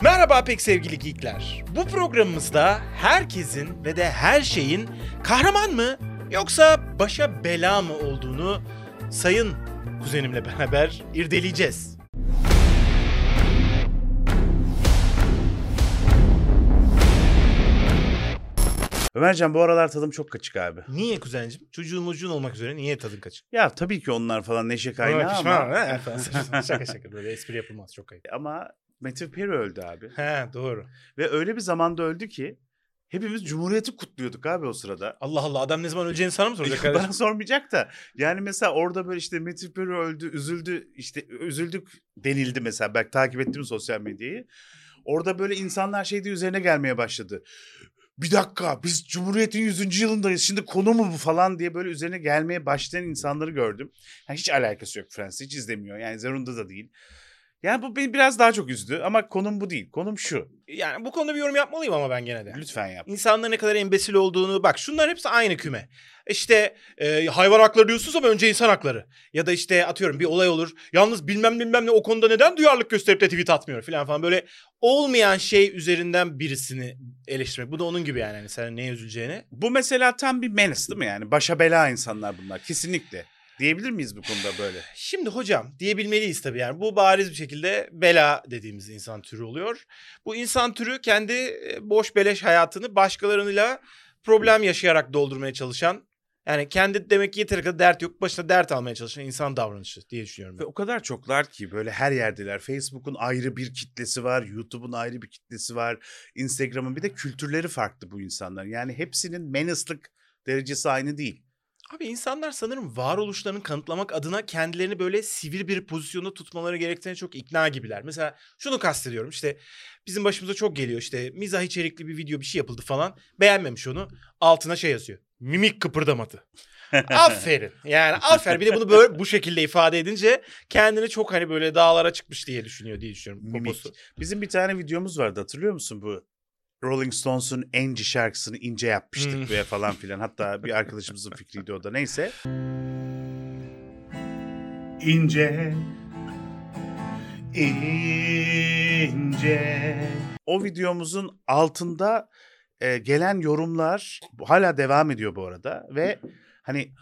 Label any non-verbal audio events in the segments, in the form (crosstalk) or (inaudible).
Merhaba pek sevgili geekler. Bu programımızda herkesin ve de her şeyin kahraman mı yoksa başa bela mı olduğunu sayın kuzenimle beraber irdeleyeceğiz. Ömercan bu aralar tadım çok kaçık abi. Niye kuzencim? Çocuğun ucun olmak üzere niye tadın kaçık? Ya tabii ki onlar falan neşe kaynağı Ama ama, pişman? Falan. (laughs) şaka şaka böyle espri yapılmaz çok ayıp. ama Matthew Perry öldü abi. He doğru. Ve öyle bir zamanda öldü ki hepimiz Cumhuriyeti kutluyorduk abi o sırada. Allah Allah adam ne zaman öleceğini sana mı soracak (laughs) Bana kardeşim? sormayacak da yani mesela orada böyle işte Matthew Perry öldü, üzüldü işte üzüldük denildi mesela belki takip ettim sosyal medyayı. Orada böyle insanlar şeyde üzerine gelmeye başladı. Bir dakika biz Cumhuriyet'in 100. yılındayız şimdi konu mu bu falan diye böyle üzerine gelmeye başlayan insanları gördüm. Yani hiç alakası yok Fransız hiç izlemiyor yani zorunda da değil. Yani bu beni biraz daha çok üzdü ama konum bu değil. Konum şu. Yani bu konuda bir yorum yapmalıyım ama ben gene de. Lütfen yap. İnsanların ne kadar embesil olduğunu bak şunlar hepsi aynı küme. İşte e, hayvan hakları diyorsunuz ama önce insan hakları. Ya da işte atıyorum bir olay olur. Yalnız bilmem bilmem ne o konuda neden duyarlılık gösterip de tweet atmıyor falan falan. Böyle olmayan şey üzerinden birisini eleştirmek. Bu da onun gibi yani hani sen neye üzüleceğini. Bu mesela tam bir menace değil mi yani? Başa bela insanlar bunlar kesinlikle. Diyebilir miyiz bu konuda böyle? Şimdi hocam diyebilmeliyiz tabii yani bu bariz bir şekilde bela dediğimiz insan türü oluyor. Bu insan türü kendi e, boş beleş hayatını başkalarıyla problem yaşayarak doldurmaya çalışan yani kendi demek ki yeteri kadar dert yok başına dert almaya çalışan insan davranışı diye düşünüyorum. Ve Ben. o kadar çoklar ki böyle her yerdeler. Facebook'un ayrı bir kitlesi var, YouTube'un ayrı bir kitlesi var, Instagram'ın bir de kültürleri farklı bu insanların. Yani hepsinin menaslık derecesi aynı değil. Abi insanlar sanırım varoluşlarını kanıtlamak adına kendilerini böyle sivil bir pozisyonda tutmaları gerektiğine çok ikna gibiler. Mesela şunu kastediyorum işte bizim başımıza çok geliyor işte mizah içerikli bir video bir şey yapıldı falan beğenmemiş onu altına şey yazıyor. Mimik kıpırdamadı. (laughs) aferin yani aferin bir de bunu böyle bu şekilde ifade edince kendini çok hani böyle dağlara çıkmış diye düşünüyor diye düşünüyorum. Mimik. Poposu. Bizim bir tane videomuz vardı hatırlıyor musun bu? Rolling Stones'un Angie şarkısını ince yapmıştık Hmm. ve falan filan. Hatta bir arkadaşımızın fikriydi o da. Neyse. İnce ince. O videomuzun altında e, gelen yorumlar hala devam ediyor bu arada ve hani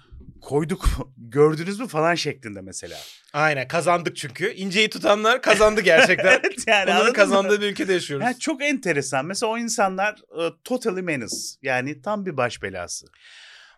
koyduk mu, (laughs) gördünüz mü falan şeklinde mesela. Aynen kazandık çünkü. İnceyi tutanlar kazandı gerçekten. (laughs) Evet yani Onların mı? kazandığı bir ülkede yaşıyoruz. Yani çok enteresan. Mesela o insanlar e, totally menace. Yani tam bir baş belası.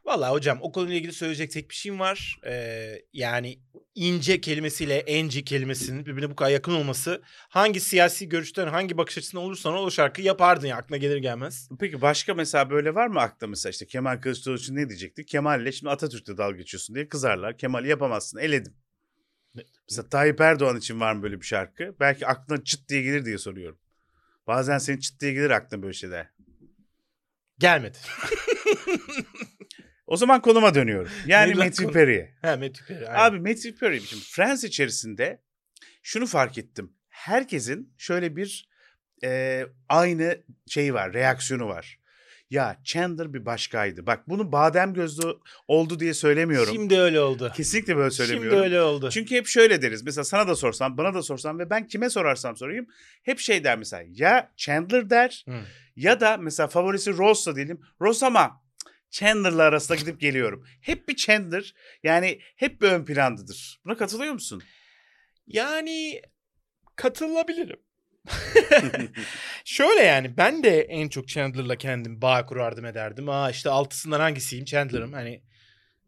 Vallahi hocam o konuyla ilgili söyleyecek tek bir şeyim var. Ee, yani ince kelimesiyle enci kelimesinin birbirine bu kadar yakın olması hangi siyasi görüşten hangi bakış açısından olursan ol o şarkıyı yapardın ya aklına gelir gelmez. Peki başka mesela böyle var mı akla mesela işte Kemal Kılıçdaroğlu için ne diyecektik? Kemal'le şimdi Atatürk'te dalga geçiyorsun diye kızarlar. Kemal'i yapamazsın eledim. Ne- Mesela Tayyip Erdoğan için var mı böyle bir şarkı? Belki aklına çıt diye gelir diye soruyorum. Bazen senin çıt diye gelir aklına böyle şeyler. Gelmedi. (laughs) O zaman konuma dönüyorum. Yani Matthew konu? Perry'e. ha Metük Peri, aynen. Abi Matthew Perry şimdi Friends içerisinde şunu fark ettim. Herkesin şöyle bir e, aynı şey var, reaksiyonu var. Ya Chandler bir başkaydı. Bak bunu badem gözlü oldu diye söylemiyorum. Şimdi öyle oldu. Kesinlikle böyle Şimdi söylemiyorum. öyle oldu. Çünkü hep şöyle deriz. Mesela sana da sorsam, bana da sorsam ve ben kime sorarsam sorayım. Hep şey der mesela. Ya Chandler der Hı. ya da mesela favorisi Ross'la diyelim. Ross ama Chandler'la arasında gidip geliyorum. Hep bir Chandler yani hep bir ön plandadır. Buna katılıyor musun? Yani katılabilirim. (laughs) Şöyle yani ben de en çok Chandler'la kendim bağ kurardım ederdim. Aa işte altısından hangisiyim Chandler'ım hani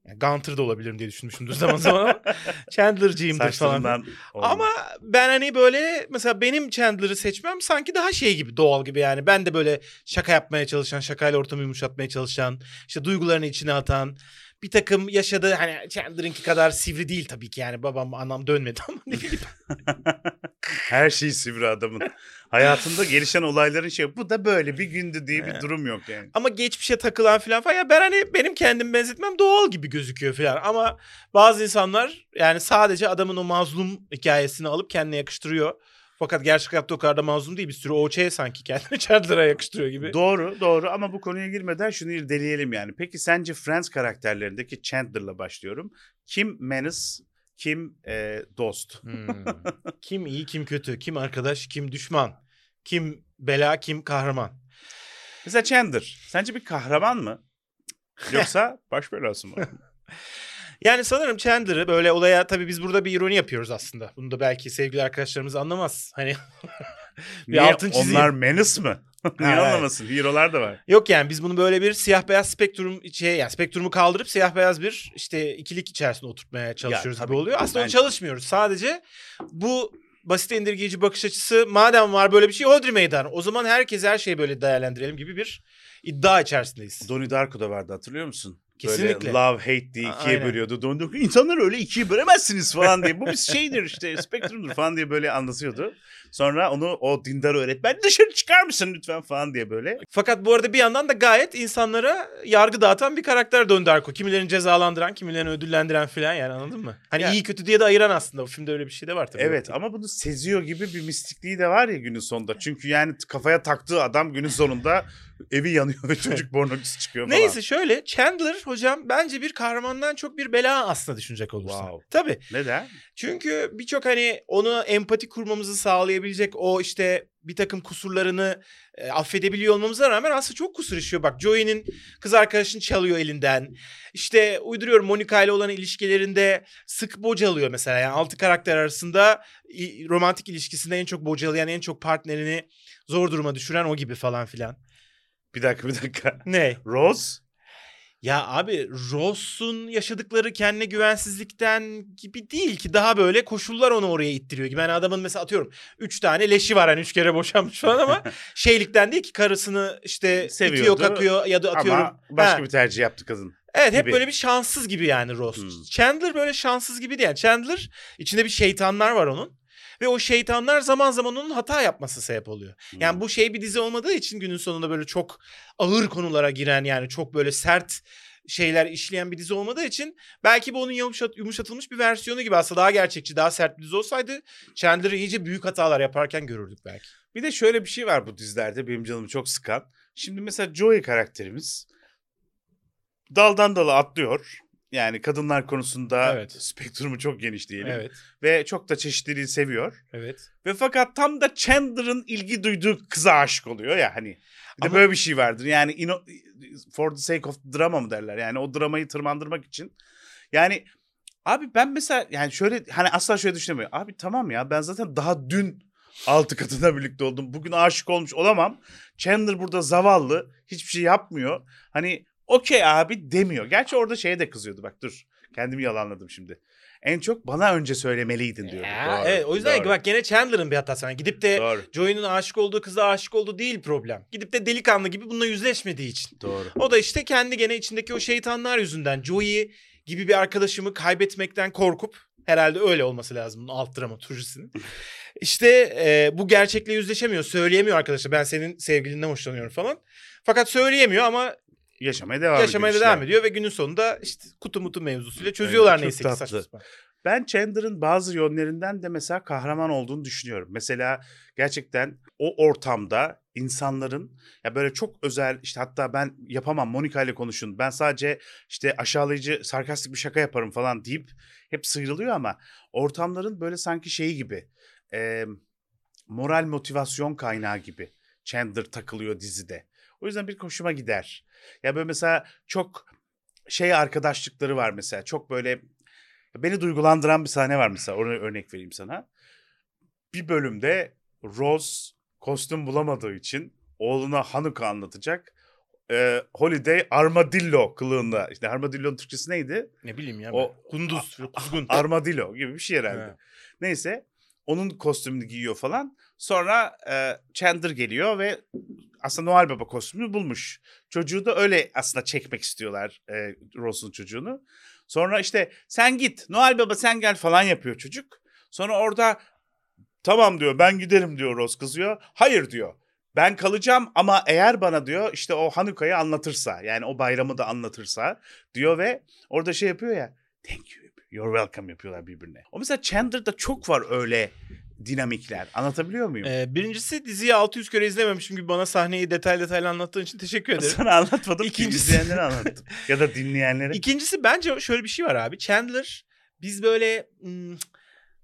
yani Gunter da olabilirim diye düşünmüşümdür zaman zaman ama (laughs) Chandler'cıyımdır falan. Ama ben hani böyle mesela benim Chandler'ı seçmem sanki daha şey gibi doğal gibi yani. Ben de böyle şaka yapmaya çalışan, şakayla ortamı yumuşatmaya çalışan, işte duygularını içine atan bir takım yaşadığı hani Chandler'ınki kadar sivri değil tabii ki yani babam anam dönmedi ama ne bileyim. (laughs) her şey sivri adamın. Hayatında gelişen olayların şey bu da böyle bir gündü diye bir durum yok yani. Ama geçmişe takılan falan falan ya ben hani benim kendim benzetmem doğal gibi gözüküyor falan ama bazı insanlar yani sadece adamın o mazlum hikayesini alıp kendine yakıştırıyor. Fakat gerçek hayatta o kadar da mazlum değil. Bir sürü OÇ'ye sanki kendini (laughs) Chandler'a yakıştırıyor gibi. Doğru doğru ama bu konuya girmeden şunu irdeleyelim yani. Peki sence Friends karakterlerindeki Chandler'la başlıyorum. Kim menace, kim e, dost? Hmm. (laughs) kim iyi kim kötü, kim arkadaş, kim düşman, Kim bela kim kahraman. Mesela Chandler. Sence bir kahraman mı? (laughs) Yoksa baş belası mı? Yani sanırım Chandler'ı böyle olaya tabii biz burada bir ironi yapıyoruz aslında. Bunu da belki sevgili arkadaşlarımız anlamaz. Hani (laughs) bir Niye? altın çizeyim. Onlar menace mı? (laughs) Niye evet. anlamasın? Hero'lar da var. Yok yani biz bunu böyle bir siyah beyaz spektrum şey yani spektrumu kaldırıp siyah beyaz bir işte ikilik içerisinde oturtmaya çalışıyoruz tabii gibi oluyor. Aslında ben- çalışmıyoruz. Sadece bu basit indirgeyici bakış açısı madem var böyle bir şey hodri meydan. O zaman herkes her şeyi böyle değerlendirelim gibi bir iddia içerisindeyiz. Donnie Darko da vardı hatırlıyor musun? Kesinlikle. Böyle love hate diye ikiye aynen. bölüyordu. Donnie Darko insanlar öyle ikiye bölemezsiniz falan diye. Bu bir şeydir işte (laughs) spektrumdur falan diye böyle anlatıyordu. Sonra onu o dindar öğretmen dışarı çıkar mısın lütfen falan diye böyle. Fakat bu arada bir yandan da gayet insanlara yargı dağıtan bir karakter döndü Arko. Kimilerini cezalandıran, kimilerini ödüllendiren filan yani anladın mı? Hani Ya- iyi kötü diye de ayıran aslında. O filmde öyle bir şey de var tabii. Evet ama bunu seziyor gibi bir mistikliği de var ya günün sonunda. Çünkü yani kafaya taktığı adam günün sonunda evi yanıyor ve (laughs) çocuk pornocusu çıkıyor falan. Neyse şöyle Chandler hocam bence bir kahramandan çok bir bela aslında düşünecek olursa. Wow. Tabii. Neden? Çünkü birçok hani onu empati kurmamızı sağlayabilecek o işte bir takım kusurlarını e, affedebiliyor olmamıza rağmen aslında çok kusur işiyor. Bak Joey'nin kız arkadaşını çalıyor elinden. İşte uyduruyorum Monica ile olan ilişkilerinde sık bocalıyor mesela. Yani altı karakter arasında romantik ilişkisinde en çok bocalayan, en çok partnerini zor duruma düşüren o gibi falan filan. Bir dakika bir dakika. (laughs) Ne? Rose? Ya abi Ross'un yaşadıkları kendine güvensizlikten gibi değil ki daha böyle koşullar onu oraya ittiriyor gibi. Yani adamın mesela atıyorum 3 tane leşi var hani 3 kere boşanmış falan ama (laughs) şeylikten değil ki karısını işte Seviyordu itiyor kakıyor ya da atıyorum. Ama başka Ha. bir tercih yaptı kadın. Evet hep gibi. böyle bir şanssız gibi yani Ross. Hmm. Chandler böyle şanssız gibi değil. Yani Chandler içinde bir şeytanlar var onun. Ve o şeytanlar zaman zaman onun hata yapması sebep oluyor. Yani Hmm. bu şey bir dizi olmadığı için günün sonunda böyle çok ağır konulara giren yani çok böyle sert şeyler işleyen bir dizi olmadığı için belki bu onun yumuşat, yumuşatılmış bir versiyonu gibi aslında daha gerçekçi, daha sert bir dizi olsaydı Chandler'ı iyice büyük hatalar yaparken görürdük belki. Bir de şöyle bir şey var bu dizilerde benim canımı çok sıkan. Şimdi mesela Joey karakterimiz daldan dala atlıyor. Yani kadınlar konusunda Evet. spektrumu çok geniş diyelim. Evet, Ve çok da çeşitliliği seviyor. evet. Ve fakat tam da Chandler'ın ilgi duyduğu kıza aşık oluyor ya hani. Bir de Ama- böyle bir şey vardır. Yani ino- for the sake of drama mı derler. Yani o dramayı tırmandırmak için. Yani abi ben mesela yani şöyle hani asla şöyle düşünemiyorum. Abi tamam ya ben zaten daha dün altı kadına birlikte oldum. Bugün aşık olmuş olamam. Chandler burada zavallı. Hiçbir şey yapmıyor. Hani okey abi demiyor. Gerçi orada şeye de kızıyordu bak dur. Kendimi yalanladım şimdi. En çok bana önce söylemeliydin diyordu. Ya, Doğru, evet o yüzden doğru, bak gene Chandler'ın bir hatası. Yani gidip de Doğru. Joey'nin aşık olduğu kıza aşık olduğu değil problem. Gidip de delikanlı gibi bununla yüzleşmediği için. Doğru. O da işte kendi gene içindeki o şeytanlar yüzünden Joey gibi bir arkadaşımı kaybetmekten korkup herhalde öyle olması lazım bunun alt dramaturjisinin. (laughs) İşte e, bu gerçekle yüzleşemiyor. Söyleyemiyor arkadaşlar ben senin sevgilinden hoşlanıyorum falan. Fakat söyleyemiyor ama Yaşamaya devam yaşamaya ediyor devam işte. ediyor ve günün sonunda işte kutu mutu mevzusuyla çözüyorlar çok neyse ki saçma sapan. Ben Chandler'ın bazı yönlerinden de mesela kahraman olduğunu düşünüyorum. Mesela gerçekten o ortamda insanların ya böyle çok özel işte hatta ben yapamam Monica ile konuşun. Ben sadece işte aşağılayıcı sarkastik bir şaka yaparım falan deyip hep sıyrılıyor ama ortamların böyle sanki şeyi gibi e, moral motivasyon kaynağı gibi Chandler takılıyor dizide. O yüzden bir hoşuma gider. Ya böyle mesela çok şey arkadaşlıkları var mesela. Çok böyle Beni duygulandıran bir sahne var mesela. Onu örnek vereyim sana. Bir bölümde Rose kostüm bulamadığı için oğluna Hanukkah anlatacak. Ee, Holiday armadillo kılığında. İşte armadillo'nun Türkçesi neydi? Ne bileyim ya. O- ben. Kunduz, kuzgun. Armadillo gibi bir şey herhalde. Ha. Neyse onun kostümünü giyiyor falan. Sonra e, Chandler geliyor ve aslında Noel Baba kostümünü bulmuş. Çocuğu da öyle aslında çekmek istiyorlar e, Rose'un çocuğunu. Sonra işte sen git Noel Baba sen gel falan yapıyor çocuk. Sonra orada tamam diyor ben giderim diyor Rose kızıyor. Hayır diyor. Ben kalacağım ama eğer bana diyor işte o Hanukkah'yı anlatırsa yani o bayramı da anlatırsa diyor ve orada şey yapıyor ya thank you you're welcome yapıyorlar birbirine. O mesela Chandler'da çok var öyle dinamikler. Anlatabiliyor muyum? Ee, birincisi diziyi 600 kere izlememişim gibi bana sahneyi detaylı detaylı anlattığın için teşekkür ederim. Sana anlatmadım. (laughs) İkincisi- izleyenlere anlattım. ya da dinleyenlere. İkincisi bence şöyle bir şey var abi. Chandler biz böyle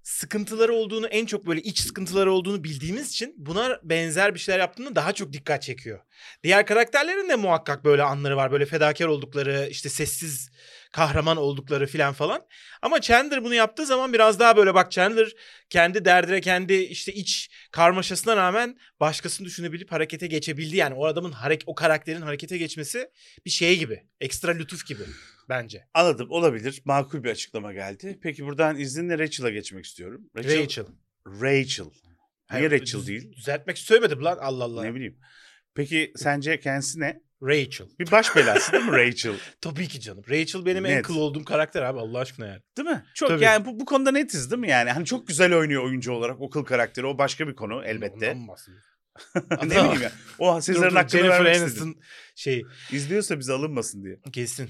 sıkıntıları olduğunu en çok böyle iç sıkıntıları olduğunu bildiğimiz için buna benzer bir şeyler yaptığında daha çok dikkat çekiyor. Diğer karakterlerin de muhakkak böyle anları var. Böyle fedakar oldukları işte sessiz kahraman oldukları filan falan. Ama Chandler bunu yaptığı zaman biraz daha böyle bak Chandler kendi derdine kendi işte iç karmaşasına rağmen başkasını düşünebilip harekete geçebildi. Yani o adamın harek o karakterin harekete geçmesi bir şey gibi. Ekstra lütuf gibi bence. Anladım olabilir. Makul bir açıklama geldi. Peki buradan izninle Rachel'a geçmek istiyorum. Rachel. Rachel. Niye Hayır, Rachel düz- değil? Düzeltmek söylemedim lan Allah Allah. Ne bileyim. Peki sence kendisi ne? Rachel. Bir baş belası değil mi Rachel? (laughs) Tabii ki canım. Rachel benim en Net. kıl olduğum karakter abi Allah aşkına yani. Değil mi? Çok Tabii. yani bu, bu konuda netiz değil mi yani? Hani çok güzel oynuyor oyuncu olarak o kıl karakteri. O başka bir konu elbette. Ondan (laughs) ne bileyim ya. O Sezar'ın hakkını Jennifer vermek. Aniston şey İzliyorsa bize alınmasın diye. kesin.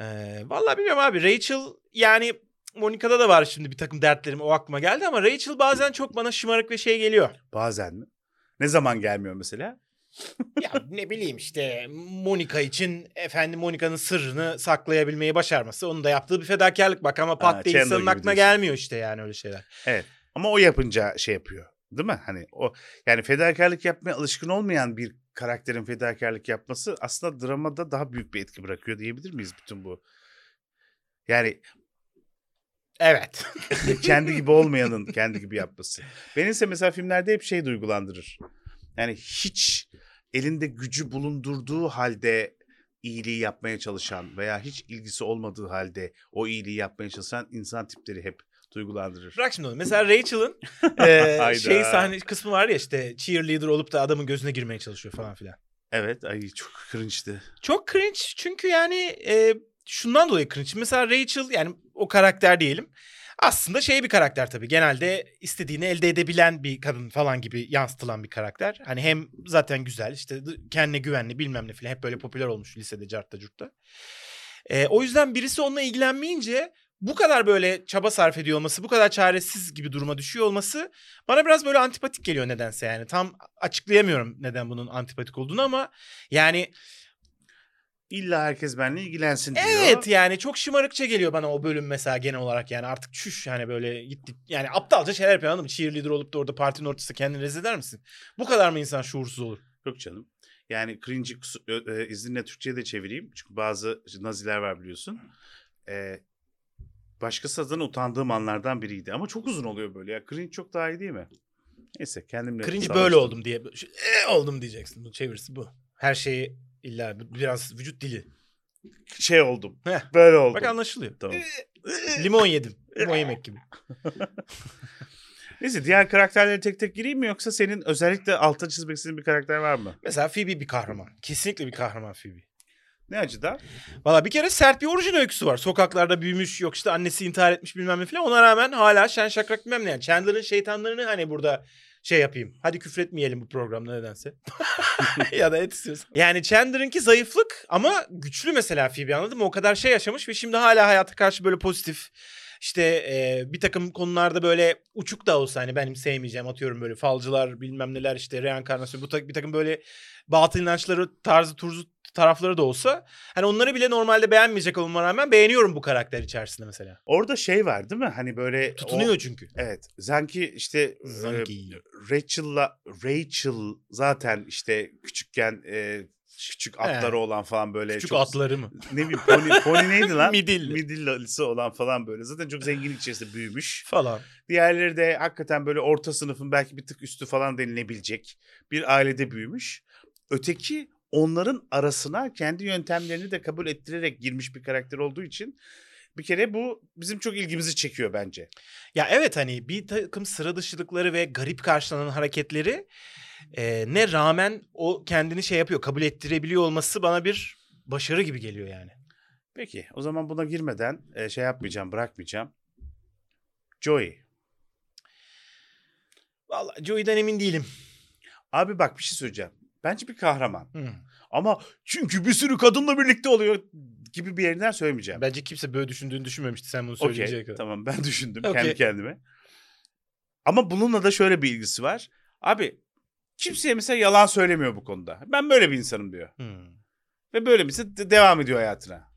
Ee, vallahi bilmiyorum abi. Rachel yani Monica'da da var şimdi bir takım dertlerim o aklıma geldi ama Rachel bazen çok bana şımarık ve şey geliyor. Bazen mi? Ne zaman gelmiyor mesela? Ya ne bileyim işte Monica için efendim Monica'nın sırrını saklayabilmeyi başarması onun da yaptığı bir fedakarlık bak ama pat diye insanın aklına diyorsun. gelmiyor işte yani öyle şeyler. Ama o yapınca şey yapıyor. Değil mi? Hani o yani fedakarlık yapmaya alışkın olmayan bir karakterin fedakarlık yapması aslında dramada daha büyük bir etki bırakıyor diyebilir miyiz bütün bu? Yani Evet. kendi gibi olmayanın kendi gibi yapması. Beni ise mesela filmlerde hep şey duygulandırır. Yani hiç elinde gücü bulundurduğu halde iyiliği yapmaya çalışan veya hiç ilgisi olmadığı halde o iyiliği yapmaya çalışan insan tipleri hep duygulandırır. Bırak şimdi onu. Mesela Rachel'ın (laughs) e, şey sahne kısmı var ya işte cheerleader olup da adamın gözüne girmeye çalışıyor falan filan. Evet ay çok cringe'ti. Çok cringe çünkü yani e, şundan dolayı cringe. Mesela Rachel yani o karakter diyelim. Aslında şey bir karakter tabii. Genelde istediğini elde edebilen bir kadın falan gibi yansıtılan bir karakter. Hani hem zaten güzel işte kendine güvenli bilmem ne falan hep böyle popüler olmuş lisede cartta curtta. E, o yüzden birisi onunla ilgilenmeyince bu kadar böyle çaba sarf ediyor olması, bu kadar çaresiz gibi duruma düşüyor olması bana biraz böyle antipatik geliyor nedense yani. Tam açıklayamıyorum neden bunun antipatik olduğunu ama yani İlla herkes benimle ilgilensin diyor. Evet yani çok şımarıkça geliyor bana o bölüm mesela genel olarak yani artık çüş yani böyle gitti yani aptalca şeyler yapıyor anladın mı? Cheerleader olup da orada partinin ortasında kendini rezil eder misin? Bu kadar mı insan şuursuz olur? Yok canım. Yani cringe'i e, izninle Türkçe'ye de çevireyim. Çünkü bazı naziler var biliyorsun. Ee, başkası adına utandığım anlardan biriydi. Ama çok uzun oluyor böyle ya. Cringe çok daha iyi değil mi? Neyse kendimle Cringe savaştım. böyle oldum diye e, oldum diyeceksin. Bu çevirisi bu. Her şeyi illa biraz vücut dili. Şey oldum. Heh. Böyle oldum. Bak anlaşılıyor. Tamam. (laughs) Limon yedim. Limon yemek gibi. (laughs) Neyse diğer karakterleri tek tek gireyim mi yoksa senin özellikle altına çizmek istediğin bir karakter var mı? Mesela Phoebe bir kahraman. Kesinlikle bir kahraman Phoebe. Ne açıdan? Valla bir kere sert bir orijin öyküsü var. Sokaklarda büyümüş yok işte annesi intihar etmiş bilmem ne falan. Ona rağmen hala şen şakrak bilmem ne. Yani Chandler'ın şeytanlarını hani burada şey yapayım. Hadi küfretmeyelim bu programda nedense. (laughs) (laughs) ya da et istiyorsan. Yani Chandler'ınki zayıflık ama güçlü mesela Phoebe anladın mı? O kadar şey yaşamış ve şimdi hala hayata karşı böyle pozitif. İşte e, bir takım konularda böyle uçuk da olsa hani benim sevmeyeceğim atıyorum böyle falcılar bilmem neler işte reenkarnasyon bu tak- bir takım böyle batıl inançları tarzı turzu tarafları da olsa hani onları bile normalde beğenmeyecek olmama rağmen beğeniyorum bu karakter içerisinde mesela. Orada şey var değil mi? Hani böyle... o- Tutunuyor çünkü. Evet. Zanki işte Zanki. e, Rachel'la Rachel zaten işte küçükken e, küçük atları olan falan böyle Küçük çok atları mı? ne bileyim pony, pony neydi lan? (laughs) Midilli. Midillisi olan falan böyle. Zaten çok zenginlik içerisinde büyümüş. Falan. Diğerleri de hakikaten böyle orta sınıfın belki bir tık üstü falan denilebilecek bir ailede büyümüş. Öteki onların arasına kendi yöntemlerini de kabul ettirerek girmiş bir karakter olduğu için bir kere bu bizim çok ilgimizi çekiyor bence. Ya evet hani bir takım sıra dışılıkları ve garip karşılanan hareketleri e, ne rağmen o kendini şey yapıyor kabul ettirebiliyor olması bana bir başarı gibi geliyor yani. Peki o zaman buna girmeden e, şey yapmayacağım bırakmayacağım. Joey. Vallahi Joey'den emin değilim. Abi bak bir şey söyleyeceğim. Bence bir kahraman. Hı. Ama çünkü bir sürü kadınla birlikte oluyor gibi bir yerinden söylemeyeceğim. Bence kimse böyle düşündüğünü düşünmemişti sen bunu Okey söyleyeceği kadar. tamam ben (laughs) düşündüm Okey. kendi kendime. Ama bununla da şöyle bir ilgisi var. Abi kimseye mesela yalan söylemiyor bu konuda. Ben böyle bir insanım diyor. Hı. Ve böyle birisi de- devam ediyor hayatına.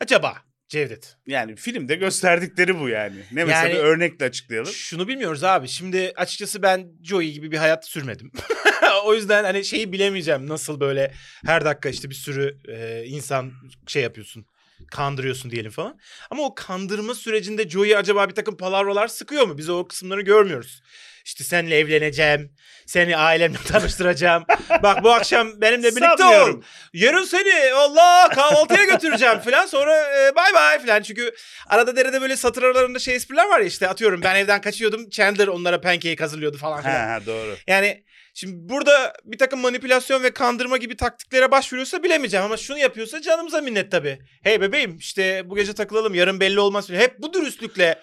Acaba Cevdet. Yani filmde gösterdikleri bu yani. Ne mesela Yani- bir örnekle açıklayalım. Şunu bilmiyoruz abi. Şimdi açıkçası ben Joey gibi bir hayat sürmedim. (laughs) o yüzden hani şeyi bilemeyeceğim. Nasıl böyle her dakika işte bir sürü e, insan şey yapıyorsun. Kandırıyorsun diyelim falan. Ama o kandırma sürecinde Joey acaba bir takım palavralar sıkıyor mu? Biz o kısımları görmüyoruz. İşte seninle evleneceğim. Seni ailemle (laughs) tanıştıracağım. Bak bu akşam benimle birlikte ol. Sanmıyorum. Yarın seni Allah kahvaltıya götüreceğim (laughs) falan sonra e, bay bay falan. Çünkü arada derede böyle satır aralarında şey espriler var ya işte atıyorum ben evden kaçıyordum Chandler onlara pancake hazırlıyordu falan filan. ha doğru. Yani şimdi burada bir takım manipülasyon ve kandırma gibi taktiklere başvuruyorsa bilemeyeceğim ama şunu yapıyorsa canımıza minnet tabii. Hey bebeğim işte bu gece takılalım yarın belli olmaz. Hep bu dürüstlükle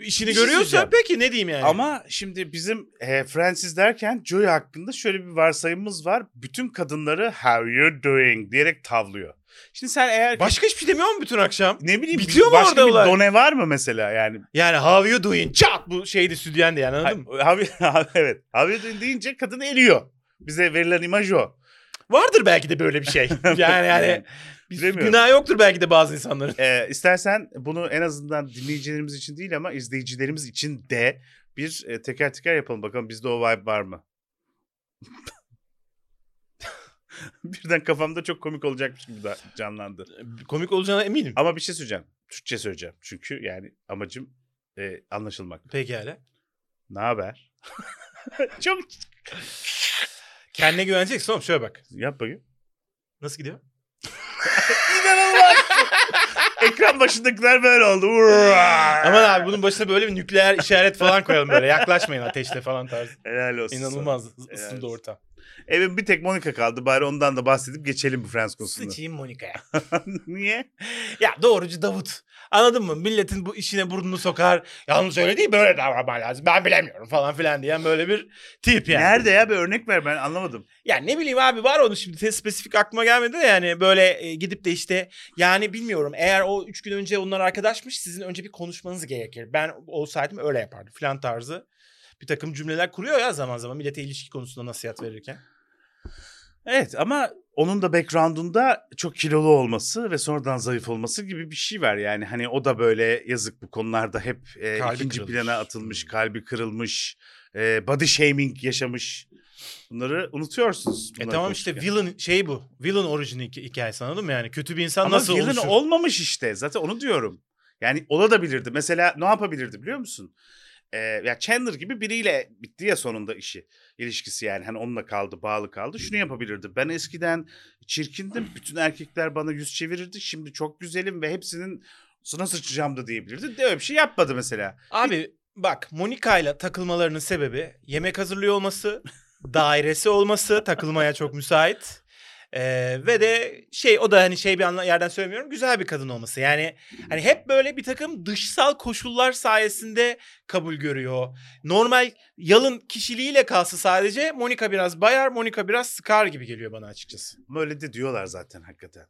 işini Bir şey görüyorsa peki ne diyeyim yani. Ama şimdi bizim e, Francis derken Joey hakkında şöyle bir varsayımımız var. Bütün kadınları how you doing diyerek tavlıyor. Şimdi sen eğer Başka hiçbir şey demiyor mu bütün akşam? ne bileyim Bitiyor mu başka orada bir olay? done var mı mesela yani? Yani how you doing? Çat bu şeydi stüdyendi yani anladın mı? How, (laughs) evet. How you doing deyince kadın eliyor. Bize verilen imaj o. Vardır belki de böyle bir şey. (laughs) Yani yani bir Bilemiyorum. günah yoktur belki de bazı insanların. Ee, istersen bunu en azından dinleyicilerimiz için değil ama izleyicilerimiz için de bir e, teker teker yapalım. Bakalım bizde o vibe var mı? (laughs) Birden kafamda çok komik olacakmış gibi da canlandı. Komik olacağına eminim. Ama bir şey söyleyeceğim. Türkçe söyleyeceğim. Çünkü yani amacım e, anlaşılmak. Pekala. Ne haber? (laughs) çok Kendine güveneceksin oğlum şöyle bak. yap bakayım. Nasıl gidiyor? İnanılmaz. (laughs) Ekran başındakiler böyle oldu. (laughs) Aman abi bunun başına böyle bir nükleer işaret falan koyalım böyle. Yaklaşmayın ateşle falan tarzı. Helal olsun. sana. İnanılmaz Helal ısındı olsun. ortam. Evin bir tek Monika kaldı. Bari ondan da bahsedip geçelim bu Frans konusunda. Sıçayım Monika'ya. (laughs) Niye? ya doğrucu Davut. Anladın mı? Milletin bu işine burnunu sokar. Yalnız öyle değil böyle davranman lazım. Ben bilemiyorum falan filan diyen böyle bir tip yani. Nerede ya? Bir örnek ver ben anlamadım. Ya ne bileyim abi var onu şimdi spesifik aklıma gelmedi de yani böyle e, gidip de işte yani bilmiyorum eğer o üç gün önce onlar arkadaşmış sizin önce bir konuşmanız gerekir. Ben olsaydım öyle yapardım filan tarzı bir takım cümleler kuruyor ya zaman zaman millete ilişki konusunda nasihat verirken. Evet ama onun da background'unda çok kilolu olması ve sonradan zayıf olması gibi bir şey var. Yani hani o da böyle yazık bu konularda hep e, Kalbi ikinci kırılmış. plana atılmış, Hmm. kalbi kırılmış, e, body shaming yaşamış. Bunları unutuyorsunuz. E bunları tamam işte villain şey bu. Villain orijini hik- hikayesi anladın mı yani? Kötü bir insan Ama nasıl villain oluşur? olmamış işte. Zaten onu diyorum. Yani olabilirdi. Mesela ne yapabilirdi biliyor musun? Ee, ya Chandler gibi biriyle bitti ya sonunda işi. ilişkisi yani. Hani onunla kaldı, bağlı kaldı. Şunu yapabilirdi. Ben eskiden çirkindim. Bütün erkekler bana yüz çevirirdi. Şimdi çok güzelim ve hepsinin sına sıçacağım da diyebilirdi. De öyle bir şey yapmadı mesela. Abi bak Monika ile takılmalarının sebebi yemek hazırlıyor olması, dairesi olması, takılmaya çok müsait. Ee, ve de şey o da hani şey bir anla- yerden söylemiyorum güzel bir kadın olması. Yani hani hep böyle bir takım dışsal koşullar sayesinde kabul görüyor. Normal yalın kişiliğiyle kalsa sadece Monika biraz bayar, Monika biraz sıkar gibi geliyor bana açıkçası. Ama öyle de diyorlar zaten hakikaten.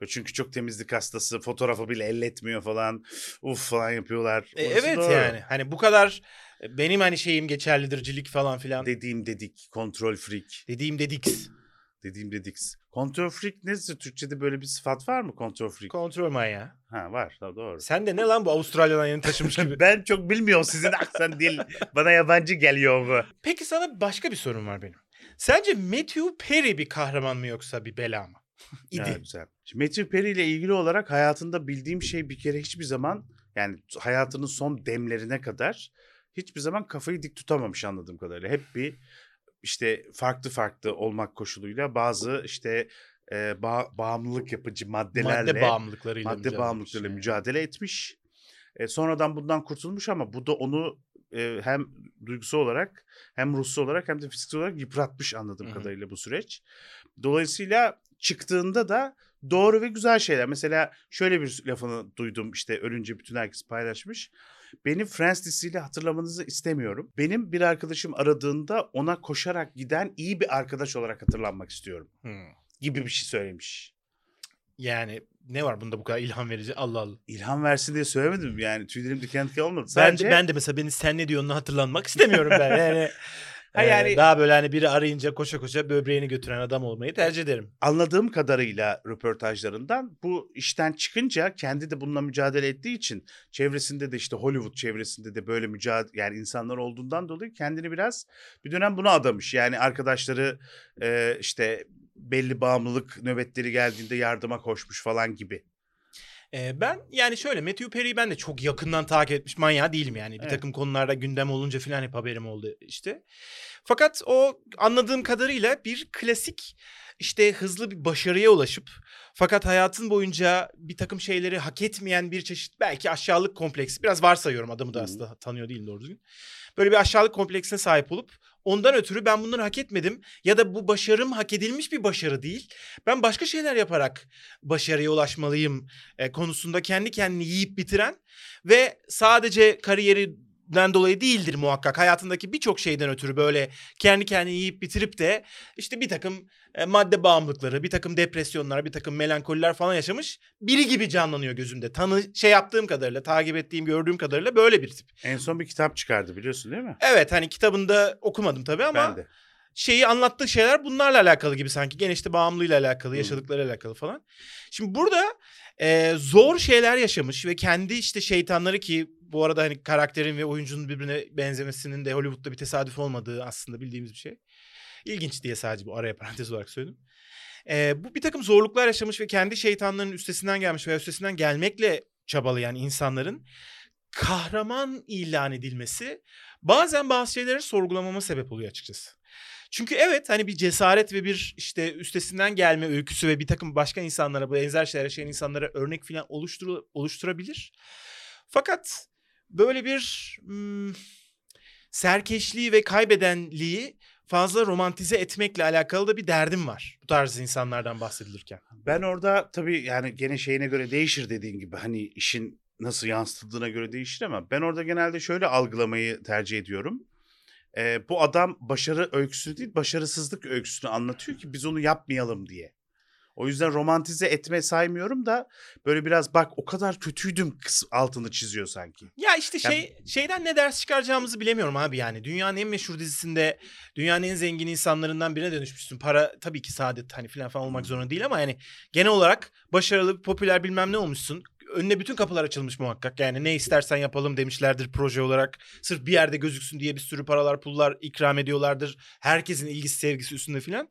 Böyle çünkü çok temizlik hastası. Fotoğrafı bile elletmiyor falan. Uf falan yapıyorlar. E, Orası evet doğru. yani hani bu kadar e, benim hani şeyim geçerlidircilik falan filan Dediğim dedik. Kontrol freak. dediğim dedik. Dediğim dedik. Kontrol freak nedir? Türkçe'de böyle bir sıfat var mı? Kontrol freak. Kontrol manyağı. ha var. Tabii doğru. Sen de ne lan bu Avustralya'dan yeni taşımış gibi. (laughs) ben çok bilmiyorum sizin aksan dil. Bana yabancı geliyor bu. Peki sana başka bir sorum var benim. Sence Matthew Perry bir kahraman mı yoksa bir bela mı? İdi. Ha, güzel. Şimdi Matthew Perry ile ilgili olarak hayatında bildiğim şey bir kere hiçbir zaman yani hayatının son demlerine kadar hiçbir zaman kafayı dik tutamamış anladığım kadarıyla. Hep bir işte farklı farklı olmak koşuluyla bazı işte e, ba- bağımlılık yapıcı maddelerle Madde bağımlılıklarıyla madde mücadele bağımlılıklarıyla etmiş. mücadele etmiş. E, sonradan bundan kurtulmuş ama bu da onu e, hem duygusu olarak hem ruhsal olarak hem de fiziksel olarak yıpratmış anladığım Hı hı. kadarıyla bu süreç. Dolayısıyla çıktığında da doğru ve güzel şeyler. Mesela şöyle bir lafını duydum işte ölünce bütün herkes paylaşmış. Beni Friends dizisiyle hatırlamanızı istemiyorum. Benim bir arkadaşım aradığında ona koşarak giden iyi bir arkadaş olarak hatırlanmak istiyorum Hmm. gibi bir şey söylemiş. Yani ne var bunda bu kadar ilham verici? Allah Allah. İlham versin diye söylemedim yani tüylerim diken diken olmadı. Ben Sadece de, ben de mesela beni sen ne diyorsun hatırlanmak istemiyorum ben. Yani (laughs) Ha Ee, yani daha böyle hani biri arayınca koşa koşa böbreğini götüren adam olmayı tercih ederim. anladığım kadarıyla röportajlarından bu işten çıkınca kendi de bununla mücadele ettiği için çevresinde de işte Hollywood çevresinde de böyle mücadele yani insanlar olduğundan dolayı kendini biraz bir dönem buna adamış. Yani arkadaşları e, işte belli bağımlılık nöbetleri geldiğinde yardıma koşmuş falan gibi. Ee, ben yani şöyle Matthew Perry'i ben de çok yakından takip etmiş manyağı değilim yani. Bir Evet. takım konularda gündem olunca falan hep haberim oldu işte. Fakat o anladığım kadarıyla bir klasik işte hızlı bir başarıya ulaşıp fakat hayatın boyunca bir takım şeyleri hak etmeyen bir çeşit belki aşağılık kompleksi biraz varsayıyorum adamı da aslında tanıyor değilim doğru düzgün. Böyle bir aşağılık kompleksine sahip olup ondan ötürü ben bunları hak etmedim ya da bu başarım hak edilmiş bir başarı değil. Ben başka şeyler yaparak başarıya ulaşmalıyım e, konusunda kendi kendini yiyip bitiren ve sadece kariyerinden dolayı değildir muhakkak. Hayatındaki birçok şeyden ötürü böyle kendi kendini yiyip bitirip de işte bir takım e, madde bağımlılıkları, bir takım depresyonlar, bir takım melankoliler falan yaşamış biri gibi canlanıyor gözümde. Tanı şey yaptığım kadarıyla, takip ettiğim, gördüğüm kadarıyla böyle bir tip. En son bir kitap çıkardı biliyorsun değil mi? Evet hani kitabında okumadım tabii ama ben de. şeyi anlattığı şeyler bunlarla alakalı gibi sanki. Gene işte bağımlılığıyla alakalı, Hı. yaşadıklarıyla alakalı falan. Şimdi burada e, zor şeyler yaşamış ve kendi işte şeytanları ki bu arada hani karakterin ve oyuncunun birbirine benzemesinin de Hollywood'da bir tesadüf olmadığı aslında bildiğimiz bir şey. İlginç diye sadece bu araya (laughs) parantez olarak söyledim. E, bu bir takım zorluklar yaşamış ve kendi şeytanlarının üstesinden gelmiş veya üstesinden gelmekle çabalayan insanların kahraman ilan edilmesi bazen bazı şeyleri sorgulamama sebep oluyor açıkçası. Çünkü evet hani bir cesaret ve bir işte üstesinden gelme öyküsü ve bir takım başka insanlara bu benzer şeyler yaşayan insanlara örnek falan oluştur oluşturabilir. Fakat böyle bir hmm, serkeşliği ve kaybedenliği fazla romantize etmekle alakalı da bir derdim var. Bu tarz insanlardan bahsedilirken. Ben orada tabii yani gene şeyine göre değişir dediğin gibi hani işin nasıl yansıtıldığına göre değişir ama ben orada genelde şöyle algılamayı tercih ediyorum. Ee, bu adam başarı öyküsü değil başarısızlık öyküsünü anlatıyor ki biz onu yapmayalım diye. O yüzden romantize etme saymıyorum da böyle biraz bak o kadar kötüydüm altını çiziyor sanki. Ya işte şey şeyden ne ders çıkaracağımızı bilemiyorum abi yani. Dünyanın en meşhur dizisinde dünyanın en zengin insanlarından birine dönüşmüşsün. Para tabii ki saadet hani filan falan olmak zorunda değil ama yani genel olarak başarılı, popüler bilmem ne olmuşsun. Önüne bütün kapılar açılmış muhakkak. Yani ne istersen yapalım demişlerdir proje olarak. Sırf bir yerde gözüksün diye bir sürü paralar, pullar ikram ediyorlardır. Herkesin ilgisi, sevgisi üstünde filan.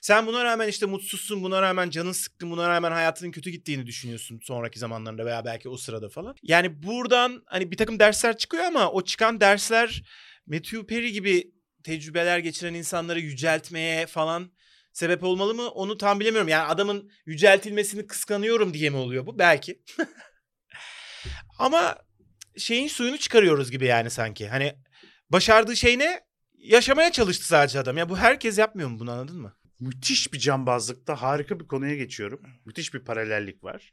Sen buna rağmen işte mutsuzsun, buna rağmen canın sıkkın, buna rağmen hayatının kötü gittiğini düşünüyorsun sonraki zamanlarında veya belki o sırada falan. Yani buradan hani bir takım dersler çıkıyor ama o çıkan dersler Matthew Perry gibi tecrübeler geçiren insanları yüceltmeye falan sebep olmalı mı? Onu tam bilemiyorum. Yani adamın yüceltilmesini kıskanıyorum diye mi oluyor bu? Belki. (laughs) ama şeyin suyunu çıkarıyoruz gibi yani sanki. Hani başardığı şey ne? Yaşamaya çalıştı sadece adam. Ya bu herkes yapmıyor mu bunu anladın mı? Müthiş bir cambazlıkta harika bir konuya geçiyorum. Müthiş bir paralellik var.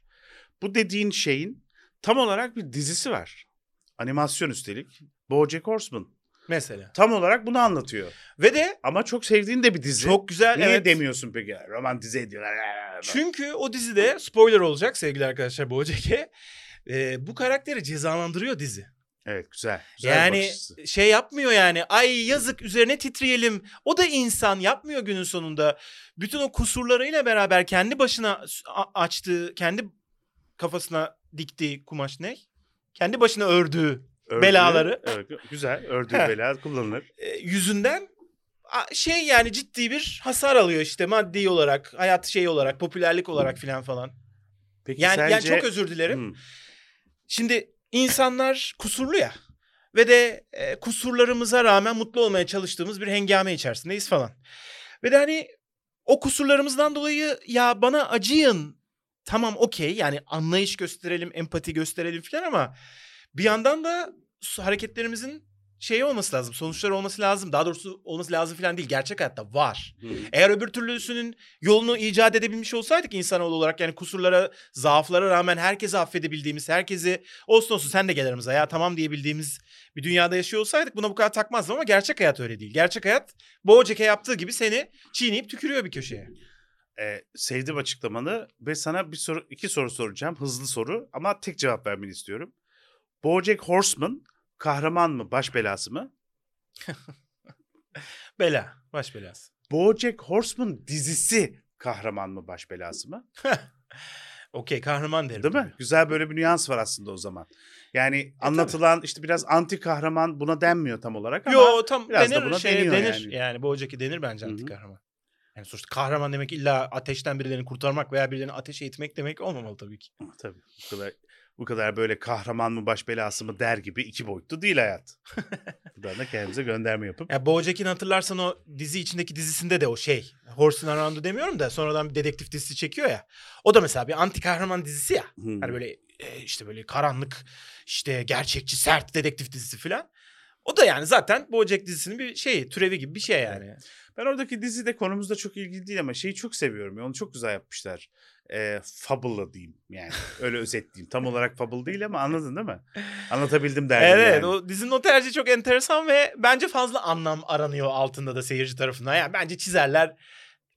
Bu dediğin şeyin tam olarak bir dizisi var. Animasyon üstelik. BoJack Horseman. Mesela. Tam olarak bunu anlatıyor. Ve de Ama çok sevdiğin de bir dizi. çok güzel Niye evet. demiyorsun peki? Romantize ediyorlar. Çünkü o dizide spoiler olacak sevgili arkadaşlar Bojack'e. e, bu karakteri cezalandırıyor dizi. Evet güzel. güzel yani şey yapmıyor yani ay yazık üzerine titreyelim. O da insan yapmıyor günün sonunda. Bütün o kusurlarıyla beraber kendi başına açtığı, kendi kafasına diktiği kumaş ne? Kendi başına ördüğü Ördüğü- belaları. Evet, güzel. Ördüğü bela kullanılır. e, yüzünden şey yani ciddi bir hasar alıyor işte maddi olarak, hayat şey olarak, popülerlik olarak filan falan. Peki Yani, sence... yani çok özür dilerim. Hmm. Şimdi insanlar kusurlu ya. Ve de e, kusurlarımıza rağmen mutlu olmaya çalıştığımız bir hengame içerisindeyiz falan. Ve de hani o kusurlarımızdan dolayı ya bana acıyın. Tamam okey yani anlayış gösterelim, empati gösterelim falan ama bir yandan da hareketlerimizin şey olması lazım, sonuçlar olması lazım. Daha doğrusu olması lazım falan değil. Gerçek hayatta var. Hmm. Eğer öbür türlüsünün yolunu icat edebilmiş olsaydık insanoğlu olarak yani kusurlara, zaaflara rağmen herkesi affedebildiğimiz, herkesi olsun olsun sen de gel aramıza ya tamam diyebildiğimiz bir dünyada yaşıyor olsaydık buna bu kadar takmazdım ama gerçek hayat öyle değil. Gerçek hayat Bojack'e yaptığı gibi seni çiğneyip tükürüyor bir köşeye. Ee, sevdim açıklamanı ve sana bir soru, iki soru soracağım. Hızlı soru ama tek cevap vermeni istiyorum. BoJack Horseman kahraman mı, baş belası mı? (laughs) Bela. Baş belası. BoJack Horseman dizisi kahraman mı baş belası mı? (laughs) Okey kahraman derim. Değil mi? Güzel böyle bir nüans var aslında o zaman. Yani anlatılan işte biraz anti kahraman buna denmiyor tam olarak ama Yo tam biraz da denir buna şey deniyor denir. yani. Yani, Bojack'i denir bence anti kahraman. Yani sonuçta kahraman demek illa ateşten birilerini kurtarmak veya birilerini ateşe itmek demek olmamalı tabii ki. tabii bu kadar bu kadar böyle kahraman mı baş belası mı der gibi iki boyutlu değil hayat. (laughs) Buradan da kendimize gönderme yapıp Ya Bojack'in hatırlarsan o dizi içindeki dizisinde de o şey. Horse'un Around'u demiyorum da sonradan bir dedektif dizisi çekiyor ya. O da mesela bir anti kahraman dizisi ya. Hmm. Hani böyle e, işte böyle karanlık işte gerçekçi sert dedektif dizisi falan. O da yani zaten Bojack dizisinin bir şey türevi gibi bir şey yani. Ben oradaki dizide konumuzda çok ilgili değil ama şeyi çok seviyorum. Onu çok güzel yapmışlar. Ee, Fable'la diyeyim yani. Öyle özetleyeyim. Tam (laughs) olarak Fable değil ama anladın değil mi? Anlatabildim derdim Evet yani. o dizinin o tercihi çok enteresan ve bence fazla anlam aranıyor altında da seyirci tarafından. Yani bence çizerler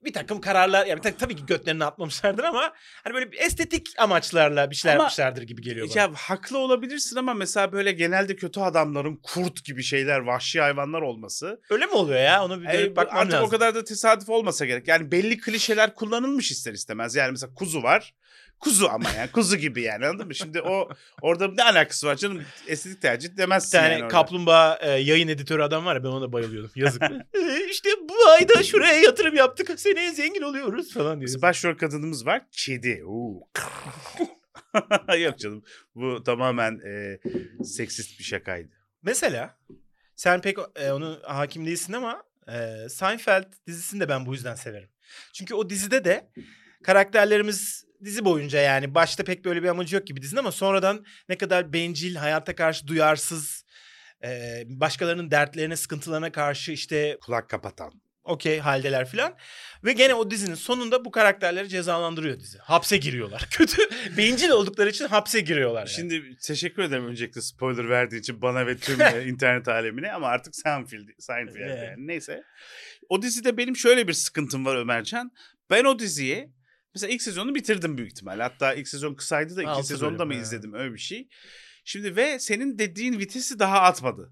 bir takım kararlar yani ta- tabii ki götlerini atmamışlardır ama hani böyle bir estetik amaçlarla bir şeyler Ama- yapmışlardır gibi geliyor bana. Ya haklı olabilirsin ama mesela böyle genelde kötü adamların kurt gibi şeyler, vahşi hayvanlar olması. Öyle mi oluyor ya? Onu bir e, bakmam artık lazım. o kadar da tesadüf olmasa gerek. Yani belli klişeler kullanılmış ister istemez. Yani mesela kuzu var. Kuzu ama yani kuzu gibi yani anladın mı? Şimdi o orada ne alakası var canım? Estetik tercih Bir demezsin tane yani orada. kaplumbağa e, yayın editörü adam var ya ben ona bayılıyordum. Yazık. (laughs) İşte bu ayda şuraya yatırım yaptık. Seneye zengin oluyoruz falan diyor. Başrol kadınımız var. Kedi. (laughs) Yok canım. Bu tamamen e, seksist bir şakaydı. Mesela sen pek e, onu hakim değilsin ama e, Seinfeld dizisini de ben bu yüzden severim. Çünkü o dizide de karakterlerimiz dizi boyunca yani başta pek böyle bir amacı yok gibi dizinin ama sonradan ne kadar bencil, hayata karşı duyarsız, e, başkalarının dertlerine, sıkıntılarına karşı işte Kulak kapatan. okey haldeler filan. Ve gene o dizinin sonunda bu karakterleri cezalandırıyor dizi. Hapse giriyorlar. (laughs) Kötü, bencil oldukları için hapse giriyorlar. Yani. Şimdi teşekkür ederim öncelikle spoiler verdiğin için bana ve tüm (laughs) internet alemine ama artık Seinfeld, Seinfeld Evet. yani. Neyse. O dizide benim şöyle bir sıkıntım var Ömercan. Ben o diziyi mesela ilk sezonu bitirdim büyük ihtimal. Hatta ilk sezon kısaydı da iki Altı sezonda mı izledim öyle bir şey. Şimdi ve senin dediğin vitesi daha atmadı.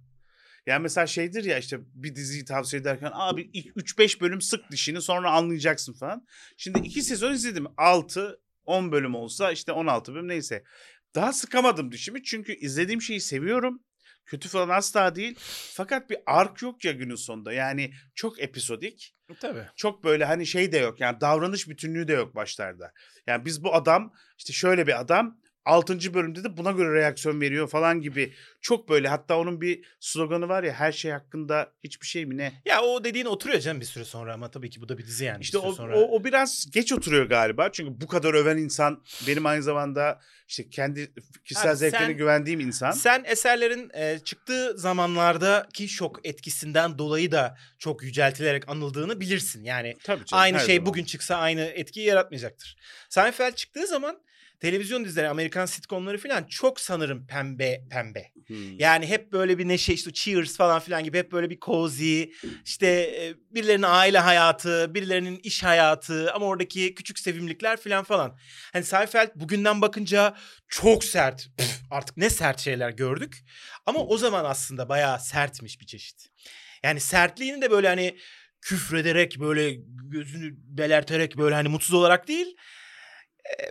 Yani mesela şeydir ya işte bir diziyi tavsiye ederken abi ilk 3-5 bölüm sık dişini sonra anlayacaksın falan. Şimdi iki sezon izledim. 6 10 bölüm olsa işte 16 bölüm neyse. Daha sıkamadım dişimi çünkü izlediğim şeyi seviyorum. Kötü falan asla değil. Fakat bir ark yok ya günün sonunda. Yani çok episodik. Tabii. Çok böyle hani şey de yok. Yani davranış bütünlüğü de yok başlarda. Yani biz bu adam işte şöyle bir adam 6. bölümde de buna göre reaksiyon veriyor falan gibi. Çok böyle hatta onun bir sloganı var ya her şey hakkında hiçbir şey mi ne? Ya o dediğin oturuyor canım bir süre sonra ama tabii ki bu da bir dizi yani. bir İşte süre o, sonra. o, o biraz geç oturuyor galiba. Çünkü bu kadar öven insan benim aynı zamanda işte kendi kişisel Abi zevklerine sen- güvendiğim insan. Sen eserlerin e, çıktığı zamanlardaki şok etkisinden dolayı da çok yüceltilerek anıldığını bilirsin. Yani Tabii canım, aynı şey zaman. bugün çıksa aynı etkiyi yaratmayacaktır. Seinfeld çıktığı zaman televizyon dizileri, Amerikan sitcomları falan çok sanırım pembe pembe. Hmm. Yani hep böyle bir neşe işte Cheers falan filan gibi hep böyle bir cozy işte e, birilerinin aile hayatı, birilerinin iş hayatı ama oradaki küçük sevimlilikler filan falan. Hani Seinfeld bugünden bakınca çok sert. Püf, artık ne sert şeyler gördük. Ama o zaman aslında bayağı sertmiş bir çeşit. Yani sertliğini de böyle hani küfrederek böyle gözünü belerterek böyle hani mutsuz olarak değil.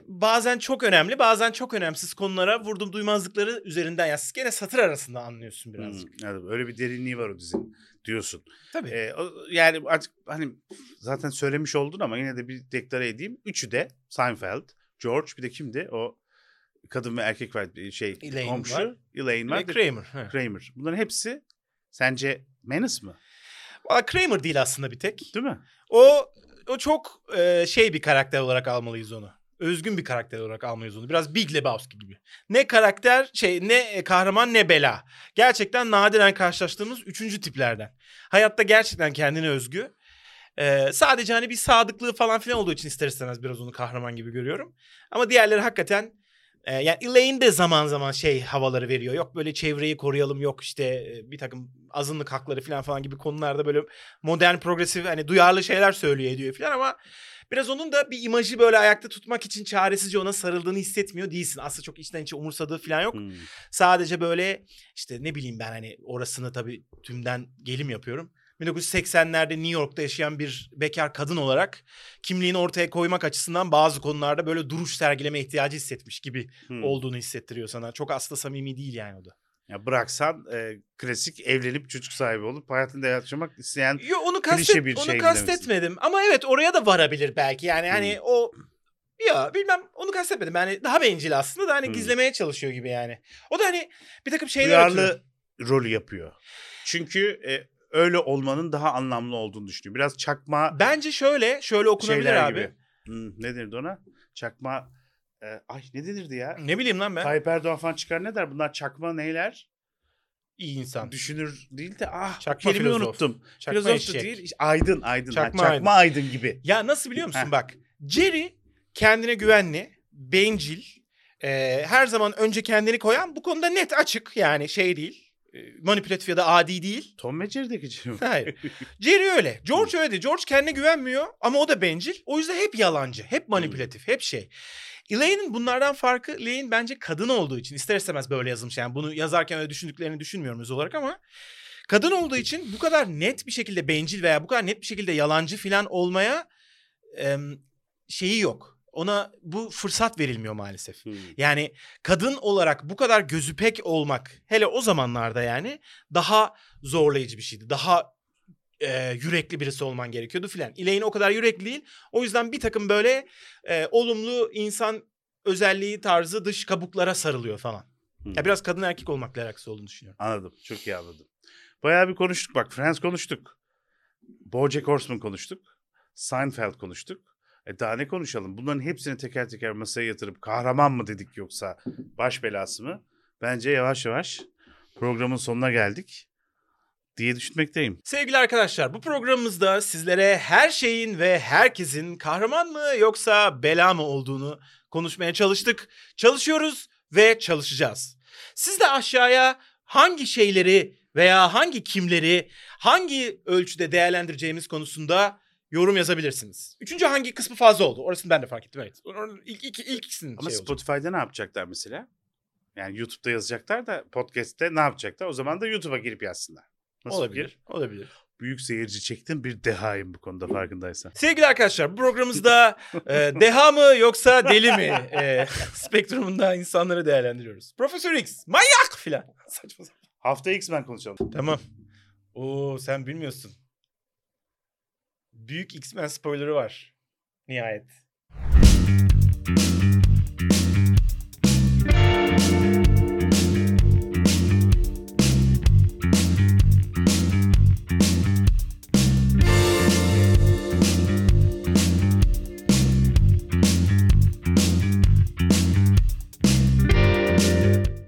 Bazen çok önemli, bazen çok önemsiz konulara vurdum duymazlıkları üzerinden ya gene satır arasında anlıyorsun birazcık. Hmm, evet, öyle bir derinliği var o dizinin diyorsun. Tabii. Ee, yani artık hani zaten söylemiş oldun ama yine de bir deklare edeyim. Üçü de Seinfeld, George bir de kimdi? O kadın ve erkek var şey Elaine komşu. var. Elaine var. Kramer. he. Kramer. Bunların hepsi sence Menace mı? Valla Kramer değil aslında bir tek. Değil mi? O o çok e, şey bir karakter olarak almalıyız onu. Özgün bir karakter olarak almalıyız onu. Biraz Big Lebowski gibi. Ne karakter şey ne e, kahraman ne bela. Gerçekten nadiren karşılaştığımız üçüncü tiplerden. Hayatta gerçekten kendine özgü. E, sadece hani bir sadıklığı falan filan olduğu için ister istemez biraz onu kahraman gibi görüyorum. Ama diğerleri hakikaten e, yani Elaine de zaman zaman şey havaları veriyor. Yok böyle çevreyi koruyalım yok işte e, bir takım azınlık hakları falan falan gibi konularda böyle modern progresif hani duyarlı şeyler söylüyor ediyor falan ama biraz onun da bir imajı böyle ayakta tutmak için çaresizce ona sarıldığını hissetmiyor değilsin. Aslında çok içten içe umursadığı falan yok. Hmm. Sadece böyle işte ne bileyim ben hani orasını tabii tümden gelim yapıyorum. 1980'lerde New York'ta yaşayan bir bekar kadın olarak kimliğini ortaya koymak açısından bazı konularda böyle duruş sergileme ihtiyacı hissetmiş gibi Hmm. olduğunu hissettiriyor sana. Çok aslında samimi değil yani o da. Ya bıraksan e, klasik evlenip çocuk sahibi olup hayatında yaşamak isteyen Yo onu Klişe kastet bir onu şey kastetmedim ama evet oraya da varabilir belki. Yani hani Hmm. o ya bilmem onu kastetmedim. Yani daha bencil aslında da hani Hmm. gizlemeye çalışıyor gibi yani. O da hani bir takım şeyler duyarlı rolü yapıyor. Çünkü e, öyle olmanın daha anlamlı olduğunu düşünüyor. Biraz çakma Bence şöyle şöyle okunabilir abi. gibi. Hmm, ne ona? Çakma e, ay ne denirdi ya? Ne bileyim lan ben. Tayyip Erdoğan falan çıkar ne der? Bunlar çakma neyler? İyi insan. Düşünür değil de ah Çakma kelimeyi filozof. unuttum. Çakma Filozof da eşek. değil. aydın aydın. Çakma Çakma, çakma aydın. gibi. Ya nasıl biliyor musun bak. Jerry kendine güvenli, bencil, e, her zaman önce kendini koyan bu konuda net açık yani şey değil. e, manipülatif ya da adi değil. Tom ve Jerry'deki şey. Hayır. Jerry öyle. George öyle. George kendine güvenmiyor ama o da bencil. O yüzden hep yalancı, hep manipülatif, hep şey. Elaine'in bunlardan farkı Elaine bence kadın olduğu için ister istemez böyle yazılmış. Yani bunu yazarken öyle düşündüklerini düşünmüyorum öz olarak ama kadın olduğu için bu kadar net bir şekilde bencil veya bu kadar net bir şekilde yalancı falan olmaya em, şeyi yok. Ona bu fırsat verilmiyor maalesef. Hmm. Yani kadın olarak bu kadar gözü pek olmak hele o zamanlarda yani daha zorlayıcı bir şeydi. Daha e, yürekli birisi olman gerekiyordu filan. Elaine o kadar yürekli değil. O yüzden bir takım böyle e, olumlu insan özelliği tarzı dış kabuklara sarılıyor falan. Hmm. Ya biraz kadın erkek olmakla alakası olduğunu düşünüyorum. Anladım. Çok iyi anladım. Bayağı bir konuştuk bak. Friends konuştuk. Bojack Horseman konuştuk. Seinfeld konuştuk. E daha ne konuşalım? Bunların hepsini teker teker masaya yatırıp kahraman mı dedik yoksa baş belası mı? Bence yavaş yavaş programın sonuna geldik diye düşünmekteyim. Sevgili arkadaşlar bu programımızda sizlere her şeyin ve herkesin kahraman mı yoksa bela mı olduğunu konuşmaya çalıştık. Çalışıyoruz ve çalışacağız. Siz de aşağıya hangi şeyleri veya hangi kimleri hangi ölçüde değerlendireceğimiz konusunda yorum yazabilirsiniz. Üçüncü hangi kısmı fazla oldu? Orasını ben de fark ettim evet. İlk, ilk, ilk ikisinin Ama şey olacak. Spotify'da ne yapacaklar mesela? Yani YouTube'da yazacaklar da podcast'te ne yapacaklar? O zaman da YouTube'a girip yazsınlar. Nasıl Olabilir. fikir? Olabilir. Büyük seyirci çektim bir dehayım bu konuda farkındaysan. Sevgili arkadaşlar bu programımızda e, (laughs) deha mı yoksa deli mi e, (laughs) spektrumunda insanları değerlendiriyoruz. Profesör X manyak filan. (laughs) Saçma sapan. Hafta X-Men konuşalım. Tamam. Oo sen bilmiyorsun. Büyük X-Men spoilerı var. Nihayet.